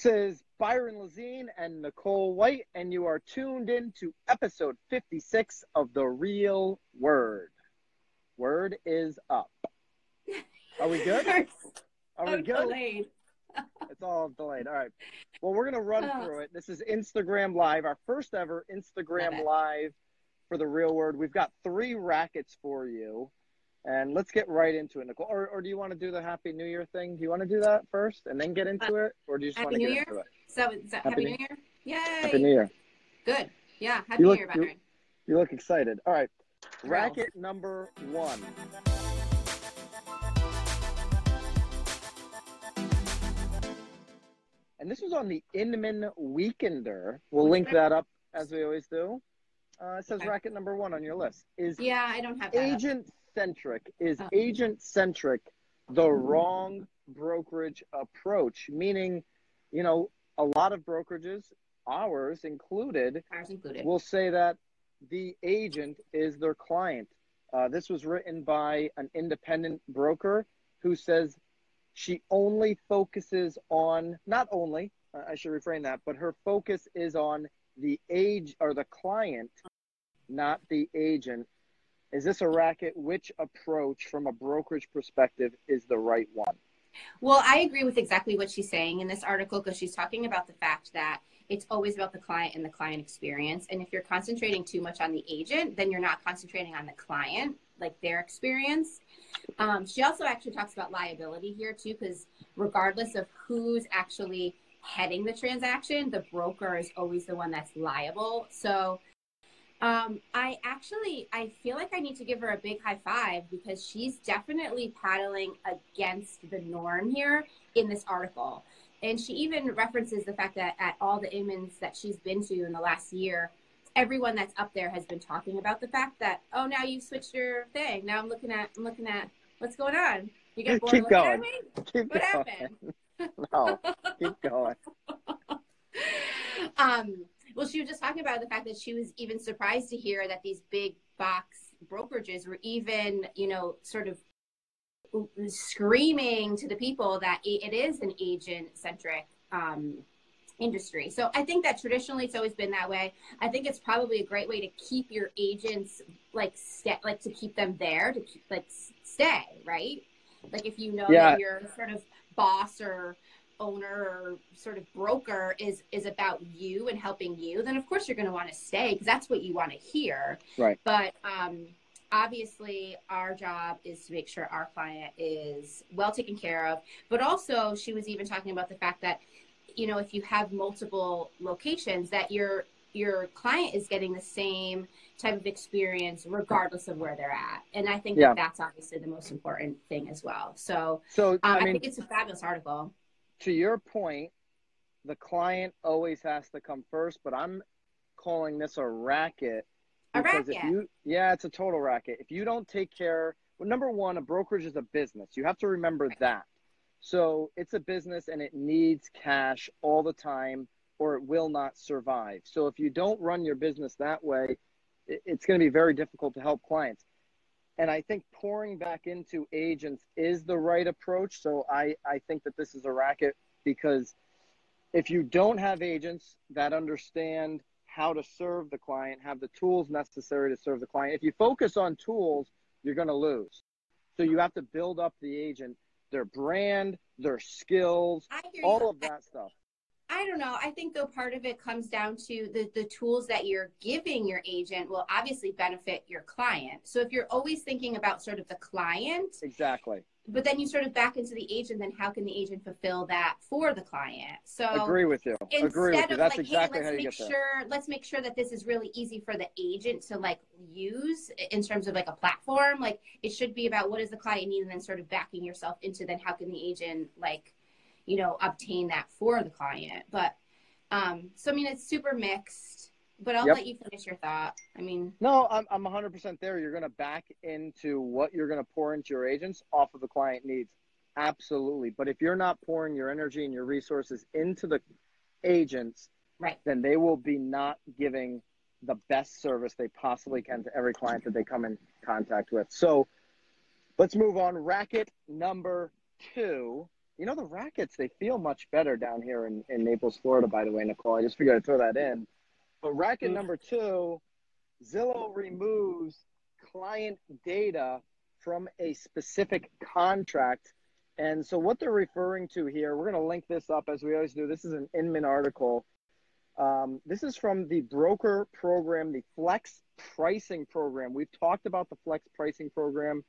This is Byron Lazine and Nicole White, and you are tuned in to episode 56 of The Real Word. Word is up. Are we good? Are we I'm good? delayed. It's all delayed. All right. Well, we're going to run Oh. through it. This is Instagram Live, our first ever Instagram. Live for The Real Word. We've got three rackets for you. And let's get right into it, Nicole. Or, or do you want to do the Happy New Year thing? Do you want to do that first and then get into it? Or do you just Happy want to New get Year? into it? So, so Happy Happy New- New Year. Yay. Happy New Year. Good. Yeah. Happy You New look- Year, you- Byron. You look excited. All right. Thrilled. Racket number one. And this was on the Inman Weekender. We'll link that up as we always do. Uh, it says Okay. racket number one on your list. Is Yeah, I don't have that. up. Centric? Is Oh. agent centric the wrong brokerage approach? Meaning, you know, a lot of brokerages, ours included, Ours included. will say that the agent is their client. Uh, this was written by an independent broker who says she only focuses on, not only, uh, I should refrain that, but her focus is on the age or the client, not the agent. Is this a racket? Which approach from a brokerage perspective is the right one? Well, I agree with exactly what she's saying in this article because she's talking about the fact that it's always about the client and the client experience. And if you're concentrating too much on the agent, then you're not concentrating on the client, like their experience. Um, she also actually talks about liability here too, because regardless of who's actually heading the transaction, the broker is always the one that's liable. So um, I actually I feel like I need to give her a big high five because she's definitely paddling against the norm here in this article. And she even references the fact that at all the Inmans that she's been to in the last year, everyone that's up there has been talking about the fact that, oh now you've switched your thing. Now I'm looking at I'm looking at what's going on. You get bored Keep looking going. at me? Keep What going. happened? No, keep going. um, well, she was just talking about the fact that she was even surprised to hear that these big box brokerages were even, you know, sort of screaming to the people that it is an agent centric um, industry. So I think that traditionally it's always been that way. I think it's probably a great way to keep your agents like sta like to keep them there to keep, like stay right. Like if you know Yeah. that your sort of boss or owner or sort of broker is is about you and helping you, then of course you're going to want to stay because that's what you want to hear. Right. But um, obviously, our job is to make sure our client is well taken care of. But also, she was even talking about the fact that you know if you have multiple locations, that your your client is getting the same type of experience regardless of where they're at. And I think Yeah. that that's obviously the most important thing as well. So So, um, I I, think it's a fabulous article. To your point, the client always has to come first, but I'm calling this a racket. A because if you, yeah, it's a total racket. If you don't take care, well, number one, a brokerage is a business. You have to remember that. So it's a business and it needs cash all the time or it will not survive. So if you don't run your business that way, it's going to be very difficult to help clients. And I think pouring back into agents is the right approach. So I, I think that this is a racket because if you don't have agents that understand how to serve the client, have the tools necessary to serve the client, if you focus on tools, you're going to lose. So you have to build up the agent, their brand, their skills, hear you. all of that stuff. I don't know. I think though part of it comes down to the the tools that you're giving your agent will obviously benefit your client. So if you're always thinking about sort of the client, Exactly. but then you sort of back into the agent, then how can the agent fulfill that for the client? So Agree with you. Agree with instead you. of That's like, exactly hey, how let's you make get there. sure let's make sure that this is really easy for the agent to like use in terms of like a platform. Like it should be about what does the client need, and then sort of backing yourself into then how can the agent like, you know, obtain that for the client. But um, so I mean, it's super mixed. But I'll Yep. let you finish your thought. I mean, No, I'm, I'm 100% there. You're going to back into what you're going to pour into your agents off of the client needs. Absolutely. But if you're not pouring your energy and your resources into the agents, right. then they will be not giving the best service they possibly can to every client that they come in contact with. So let's move on. Racket number two you know, the rackets, they feel much better down here in, in Naples, Florida, by the way, Nicole. I just figured I'd throw that in. But racket mm. number two, Zillow removes client data from a specific contract. And so what they're referring to here, we're going to link this up as we always do. This is an Inman article. Um, this is from the broker program, the Flex Pricing Program. We've talked about the Flex Pricing Program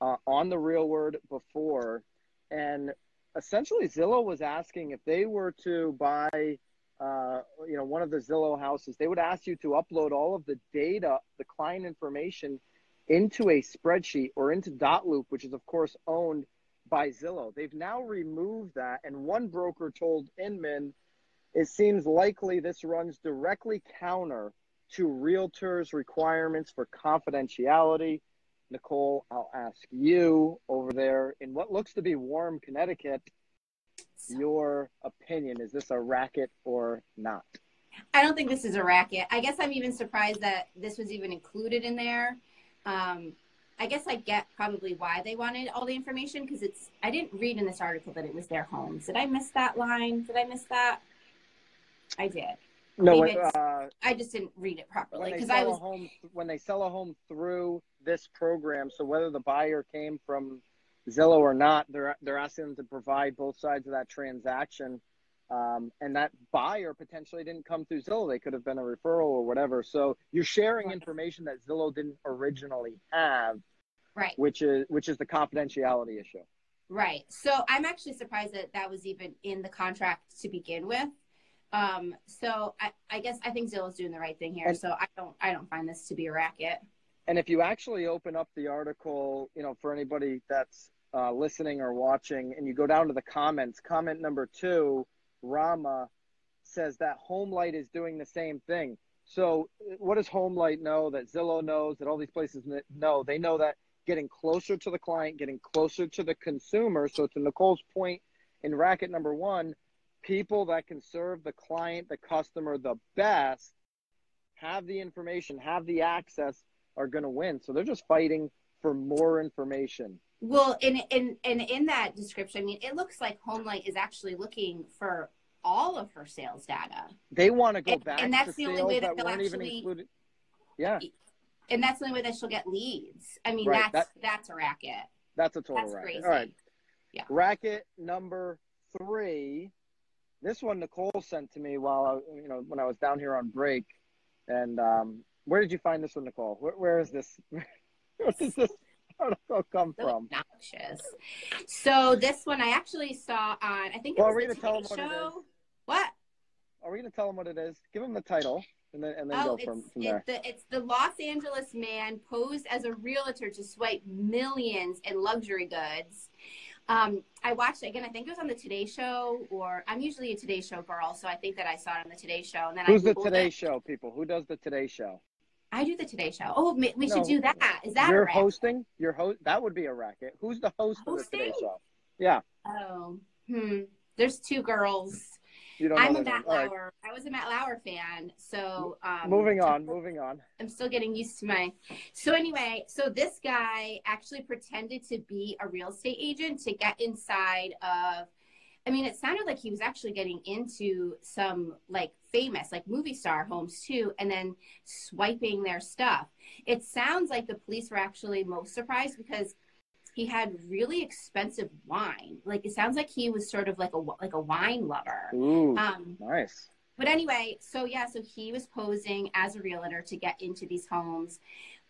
uh, on the Real Word before. And essentially Zillow was asking if they were to buy, uh, you know, one of the Zillow houses, they would ask you to upload all of the data, the client information, into a spreadsheet or into Dotloop, which is of course owned by Zillow. They've now removed that, and one broker told Inman, it seems likely this runs directly counter to realtors' requirements for confidentiality Nicole, I'll ask you over there in what looks to be warm Connecticut, your opinion. Is this a racket or not? I don't think this is a racket. I guess I'm even surprised that this was even included in there. Um, I guess I get probably why they wanted all the information because it's. I didn't read in this article that it was their homes. Did I miss that line? Did I miss that? I did. No, uh, I just didn't read it properly because I was home, when they sell a home through this program. So whether the buyer came from Zillow or not, they're they're asking them to provide both sides of that transaction. Um, and that buyer potentially didn't come through Zillow. They could have been a referral or whatever. So you're sharing information that Zillow didn't originally have, right? Which is which is the confidentiality issue. Right. So I'm actually surprised that that was even in the contract to begin with. Um, so I, I guess I think Zillow's doing the right thing here. And, so I don't I don't find this to be a racket. And if you actually open up the article, you know, for anybody that's uh, listening or watching, and you go down to the comments, comment number two, Rama says that Homelight is doing the same thing. So, what does Homelight know that Zillow knows that all these places know? They know that getting closer to the client, getting closer to the consumer. So, to Nicole's point in racket number one, people that can serve the client, the customer the best, have the information, have the access are going to win. So they're just fighting for more information. Well, in in and in that description, I mean, it looks like Homelight is actually looking for all of her sales data. They want to go and, back, and that's the only way that, that they'll actually. Yeah. And that's the only way that she'll get leads. I mean, right. that's that, that's a racket. That's a total that's racket. Crazy. All right. Yeah. Racket number three. This one Nicole sent to me while I, you know, when I was down here on break, and um, where did you find this one, Nicole? where, where is this? where does this article come so from? Obnoxious. So this one I actually saw on. I think it well, was the Today Show. What? Are we going to tell them what it is? Give them the title. And then, and then oh, go from, from there. The, it's the Los Angeles man posed as a realtor to swipe millions in luxury goods. Um, I watched again. I think it was on the Today Show, or I'm usually a Today Show girl, so I think that I saw it on the Today Show. And then who's I the Today it. Show people? Who does the Today Show? I do the Today Show. Oh, we no, should do that. Is that you're hosting? You're host. That would be a racket. Who's the host hosting? of the Today Show? Yeah. Oh, hmm. There's two girls. You don't I'm a Matt Lauer. Right. I was a Matt Lauer fan. So um, moving on, moving on. I'm still getting used to my. So anyway, so this guy actually pretended to be a real estate agent to get inside of I mean, it sounded like he was actually getting into some like famous, like movie star homes too, and then swiping their stuff. It sounds like the police were actually most surprised because he had really expensive wine. Like it sounds like he was sort of like a like a wine lover. Ooh, um, nice. But anyway, so yeah, so he was posing as a realtor to get into these homes.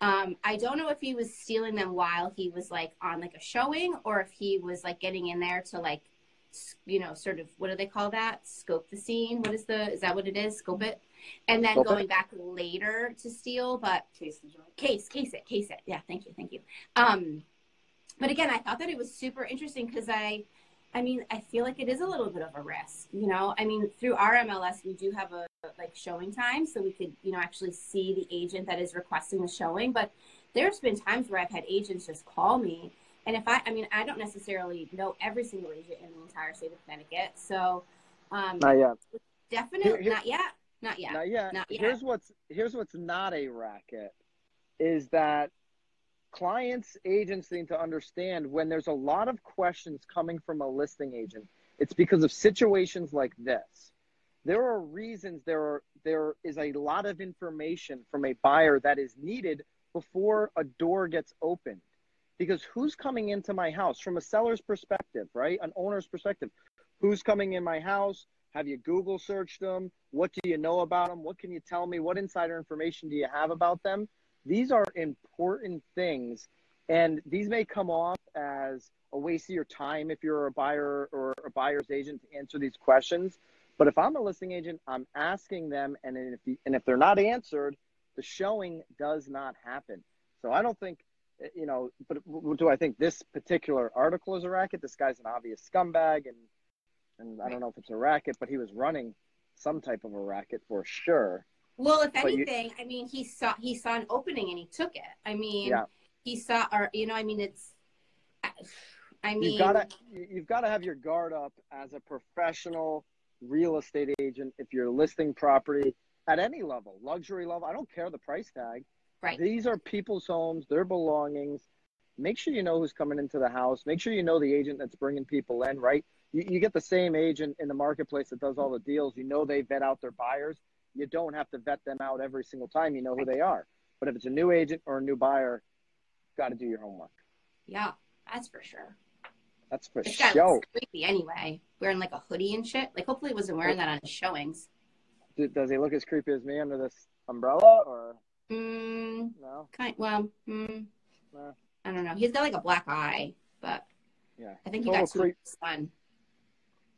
Um, I don't know if he was stealing them while he was like on like a showing, or if he was like getting in there to like you know, sort of what do they call that? Scope the scene. What is the? Is that what it is? Scope it, and then Scope going it. back later to steal, but case case case it case it. Yeah, thank you, thank you. Um, but again, I thought that it was super interesting because I, I mean, I feel like it is a little bit of a risk. You know, I mean, through our MLS, we do have a like showing time, so we could you know actually see the agent that is requesting the showing. But there's been times where I've had agents just call me and if I, I mean, I don't necessarily know every single agent in the entire state of Connecticut. So, um, not yet. Definitely here, here, not yet. Not yet. Not yet. Not yet. Here's what's here's what's not a racket, is that clients, agents need to understand when there's a lot of questions coming from a listing agent, it's because of situations like this. There are reasons there are there is a lot of information from a buyer that is needed before a door gets opened. Because who's coming into my house from a seller's perspective, right? An owner's perspective. Who's coming in my house? Have you Google searched them? What do you know about them? What can you tell me? What insider information do you have about them? These are important things, and these may come off as a waste of your time if you're a buyer or a buyer's agent to answer these questions. But if I'm a listing agent, I'm asking them, and if and if they're not answered, the showing does not happen. So I don't think, you know, but do I think this particular article is a racket? This guy's an obvious scumbag, and and I don't know if it's a racket, but he was running some type of a racket for sure. Well, if anything, you, I mean, he saw he saw an opening and he took it. I mean, yeah. he saw, or you know, I mean, it's. I mean, you've got to you've got to have your guard up as a professional real estate agent if you're listing property at any level, luxury level. I don't care the price tag. Right. These are people's homes, their belongings. Make sure you know who's coming into the house. Make sure you know the agent that's bringing people in. Right. You, you get the same agent in the marketplace that does all the deals. You know they vet out their buyers you don't have to vet them out every single time. You know who they are. But if it's a new agent or a new buyer, got to do your homework. Yeah, that's for sure. That's for this sure. Guy looks creepy anyway, wearing like a hoodie and shit. Like, hopefully, he wasn't wearing that on his showings. Does he look as creepy as me under this umbrella, or? Mm, no. Kind. Well, mm, no. I don't know. He's got like a black eye, but yeah, I think he got creep. sun.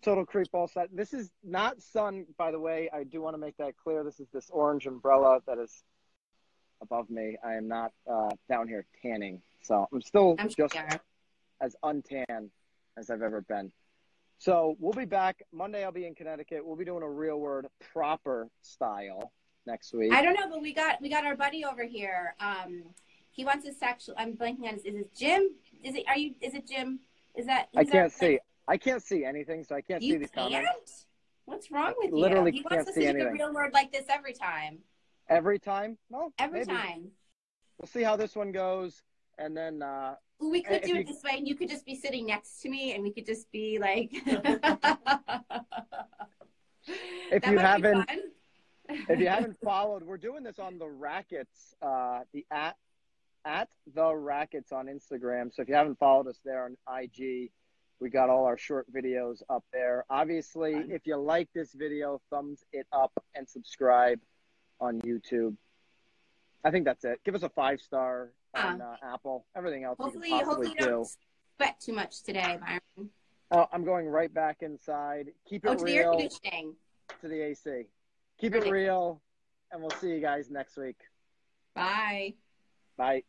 Total creep ball set. This is not sun, by the way. I do want to make that clear. This is this orange umbrella that is above me. I am not uh, down here tanning, so I'm still I'm just sure. as untan as I've ever been. So we'll be back Monday. I'll be in Connecticut. We'll be doing a real word proper style next week. I don't know, but we got we got our buddy over here. Um, he wants to actually. I'm blanking on. His, is it Jim? Is it? Are you? Is it Jim? Is that? I can't see. I can't see anything, so I can't see these can't? comments. What's wrong with Literally you? He wants to see a real word like this every time. Every time? No. Every maybe. time. We'll see how this one goes, and then. uh we could do it this way, and you could just be sitting next to me, and we could just be like. if you haven't, if you haven't followed, we're doing this on the Rackets, uh, the at at the Rackets on Instagram. So if you haven't followed us there on IG, we got all our short videos up there. Obviously, if you like this video, thumbs it up and subscribe on YouTube. I think that's it. Give us a five star on uh, Apple. Everything else hopefully, hopefully you don't sweat too much today, Byron. Oh, I'm going right back inside. Keep it oh, to real. The air conditioning. To the AC. Keep it real, and we'll see you guys next week. Bye. Bye.